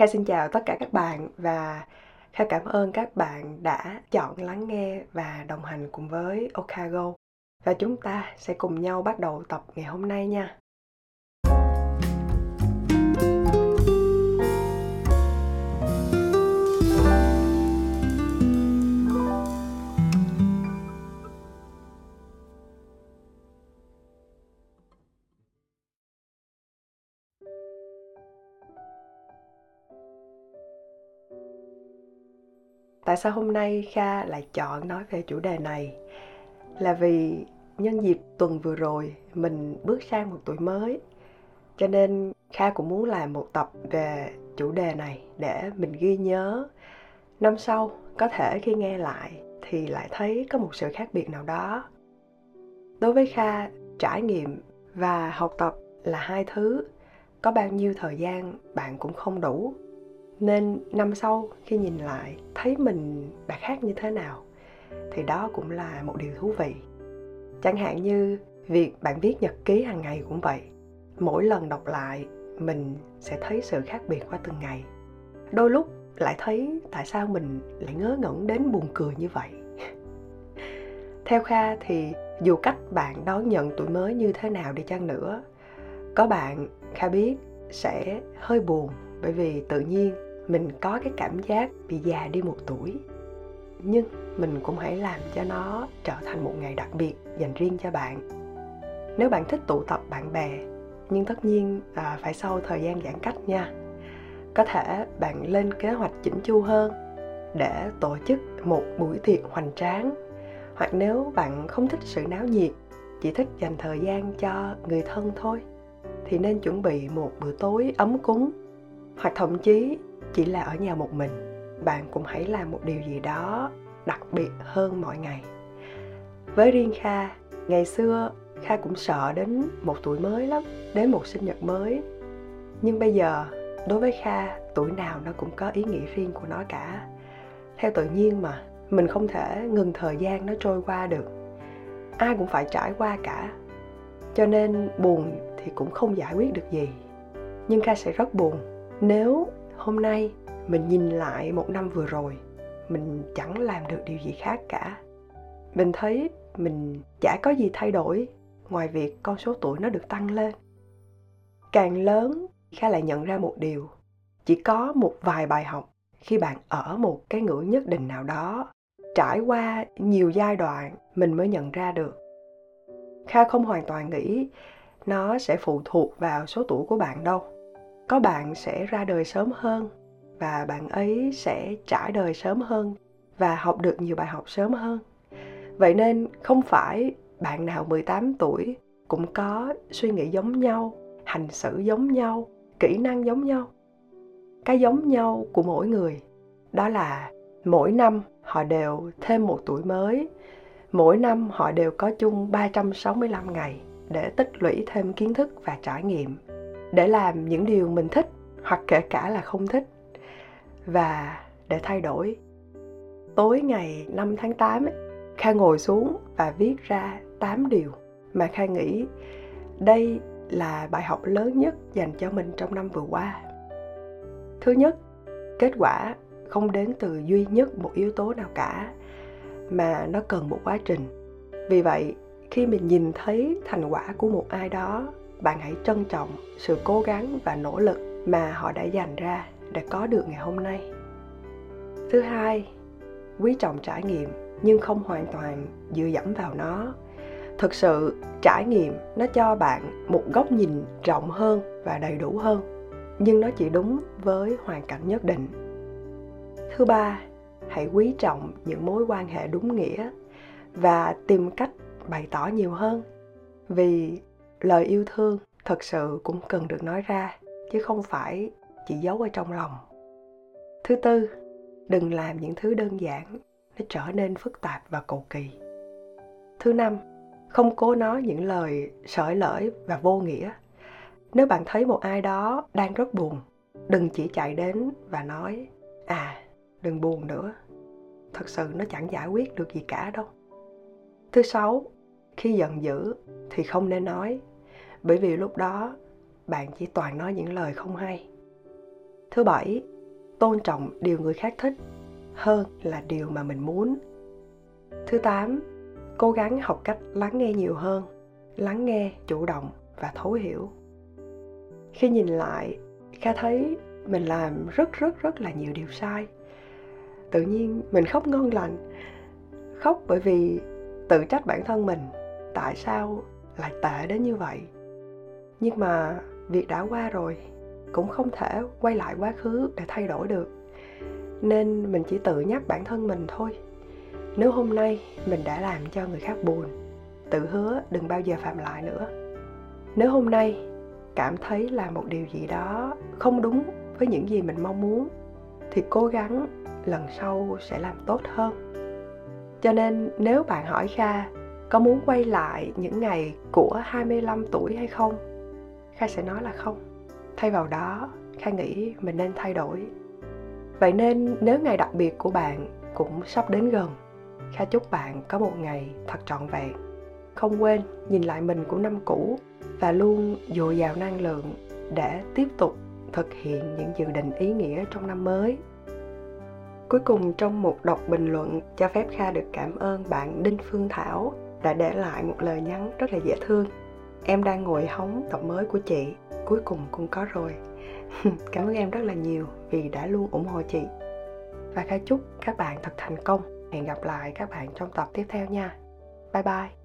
Kha xin chào tất cả các bạn và Kha cảm ơn các bạn đã chọn lắng nghe và đồng hành cùng với Okago. Và chúng ta sẽ cùng nhau bắt đầu tập ngày hôm nay nha. Tại sao hôm nay kha lại chọn nói về chủ đề này? Là vì nhân dịp tuần vừa rồi, mình bước sang một tuổi mới, cho nên kha cũng muốn làm một tập về chủ đề này để mình ghi nhớ. Năm sau, có thể khi nghe lại thì lại thấy có một sự khác biệt nào đó. Đối với kha, trải nghiệm và học tập là hai thứ. Có bao nhiêu thời gian bạn cũng không đủ nên năm sau khi nhìn lại, thấy mình đã khác như thế nào, thì đó cũng là một điều thú vị. Chẳng hạn như việc bạn viết nhật ký hàng ngày cũng vậy. Mỗi lần đọc lại, mình sẽ thấy sự khác biệt qua từng ngày. Đôi lúc lại thấy tại sao mình lại ngớ ngẩn đến buồn cười như vậy. Theo kha thì dù cách bạn đón nhận tuổi mới như thế nào đi chăng nữa, có bạn, kha biết, sẽ hơi buồn bởi vì tự nhiên mình có cái cảm giác bị già đi một tuổi nhưng mình cũng hãy làm cho nó trở thành một ngày đặc biệt dành riêng cho bạn. Nếu bạn thích tụ tập bạn bè nhưng tất nhiên à, phải sau thời gian giãn cách nha. Có thể bạn lên kế hoạch chỉnh chu hơn để tổ chức một buổi tiệc hoành tráng. Hoặc nếu bạn không thích sự náo nhiệt chỉ thích dành thời gian cho người thân thôi thì nên chuẩn bị một bữa tối ấm cúng. Hoặc thậm chí chỉ là ở nhà một mình, bạn cũng hãy làm một điều gì đó đặc biệt hơn mọi ngày. Với riêng kha, ngày xưa kha cũng sợ đến một tuổi mới lắm, đến một sinh nhật mới. Nhưng bây giờ, đối với kha, tuổi nào nó cũng có ý nghĩa riêng của nó cả. Theo tự nhiên mà, mình không thể ngừng thời gian nó trôi qua được. Ai cũng phải trải qua cả. Cho nên buồn thì cũng không giải quyết được gì. Nhưng kha sẽ rất buồn nếu hôm nay mình nhìn lại một năm vừa rồi, mình chẳng làm được điều gì khác cả. Mình thấy mình chả có gì thay đổi ngoài việc con số tuổi nó được tăng lên. Càng lớn, kha lại nhận ra một điều, chỉ có một vài bài học khi bạn ở một cái ngưỡng nhất định nào đó, trải qua nhiều giai đoạn mình mới nhận ra được. Kha không hoàn toàn nghĩ nó sẽ phụ thuộc vào số tuổi của bạn đâu có bạn sẽ ra đời sớm hơn và bạn ấy sẽ trải đời sớm hơn và học được nhiều bài học sớm hơn. Vậy nên không phải bạn nào 18 tuổi cũng có suy nghĩ giống nhau, hành xử giống nhau, kỹ năng giống nhau. Cái giống nhau của mỗi người đó là mỗi năm họ đều thêm một tuổi mới, mỗi năm họ đều có chung 365 ngày để tích lũy thêm kiến thức và trải nghiệm để làm những điều mình thích hoặc kể cả là không thích và để thay đổi tối ngày 5 tháng 8 ấy, Kha ngồi xuống và viết ra 8 điều mà Kha nghĩ đây là bài học lớn nhất dành cho mình trong năm vừa qua. Thứ nhất, kết quả không đến từ duy nhất một yếu tố nào cả mà nó cần một quá trình. Vì vậy, khi mình nhìn thấy thành quả của một ai đó bạn hãy trân trọng sự cố gắng và nỗ lực mà họ đã dành ra để có được ngày hôm nay. Thứ hai, quý trọng trải nghiệm nhưng không hoàn toàn dựa dẫm vào nó. Thực sự, trải nghiệm nó cho bạn một góc nhìn rộng hơn và đầy đủ hơn, nhưng nó chỉ đúng với hoàn cảnh nhất định. Thứ ba, hãy quý trọng những mối quan hệ đúng nghĩa và tìm cách bày tỏ nhiều hơn. Vì lời yêu thương thật sự cũng cần được nói ra, chứ không phải chỉ giấu ở trong lòng. Thứ tư, đừng làm những thứ đơn giản, nó trở nên phức tạp và cầu kỳ. Thứ năm, không cố nói những lời sợi lởi và vô nghĩa. Nếu bạn thấy một ai đó đang rất buồn, đừng chỉ chạy đến và nói à đừng buồn nữa. Thật sự nó chẳng giải quyết được gì cả đâu. Thứ sáu, khi giận dữ thì không nên nói bởi vì lúc đó, bạn chỉ toàn nói những lời không hay. Thứ bảy, tôn trọng điều người khác thích hơn là điều mà mình muốn. Thứ tám, cố gắng học cách lắng nghe nhiều hơn, lắng nghe, chủ động và thấu hiểu. Khi nhìn lại, kha thấy mình làm rất rất rất là nhiều điều sai. Tự nhiên mình khóc ngon lành. Khóc bởi vì tự trách bản thân mình, tại sao lại tệ đến như vậy? Nhưng mà việc đã qua rồi, cũng không thể quay lại quá khứ để thay đổi được. Nên mình chỉ tự nhắc bản thân mình thôi. Nếu hôm nay mình đã làm cho người khác buồn, tự hứa đừng bao giờ phạm lại nữa. Nếu hôm nay cảm thấy là một điều gì đó không đúng với những gì mình mong muốn, thì cố gắng lần sau sẽ làm tốt hơn. Cho nên nếu bạn hỏi Kha có muốn quay lại những ngày của 25 tuổi hay không? Kha sẽ nói là không. Thay vào đó, Kha nghĩ mình nên thay đổi. Vậy nên nếu ngày đặc biệt của bạn cũng sắp đến gần, Kha chúc bạn có một ngày thật trọn vẹn. Không quên nhìn lại mình của năm cũ và luôn dồi dào năng lượng để tiếp tục thực hiện những dự định ý nghĩa trong năm mới Cuối cùng trong một đọc bình luận cho phép Kha được cảm ơn bạn Đinh Phương Thảo đã để lại một lời nhắn rất là dễ thương. Em đang ngồi hóng tập mới của chị, cuối cùng cũng có rồi. cảm ơn em rất là nhiều vì đã luôn ủng hộ chị. Và Kha chúc các bạn thật thành công. Hẹn gặp lại các bạn trong tập tiếp theo nha. Bye bye.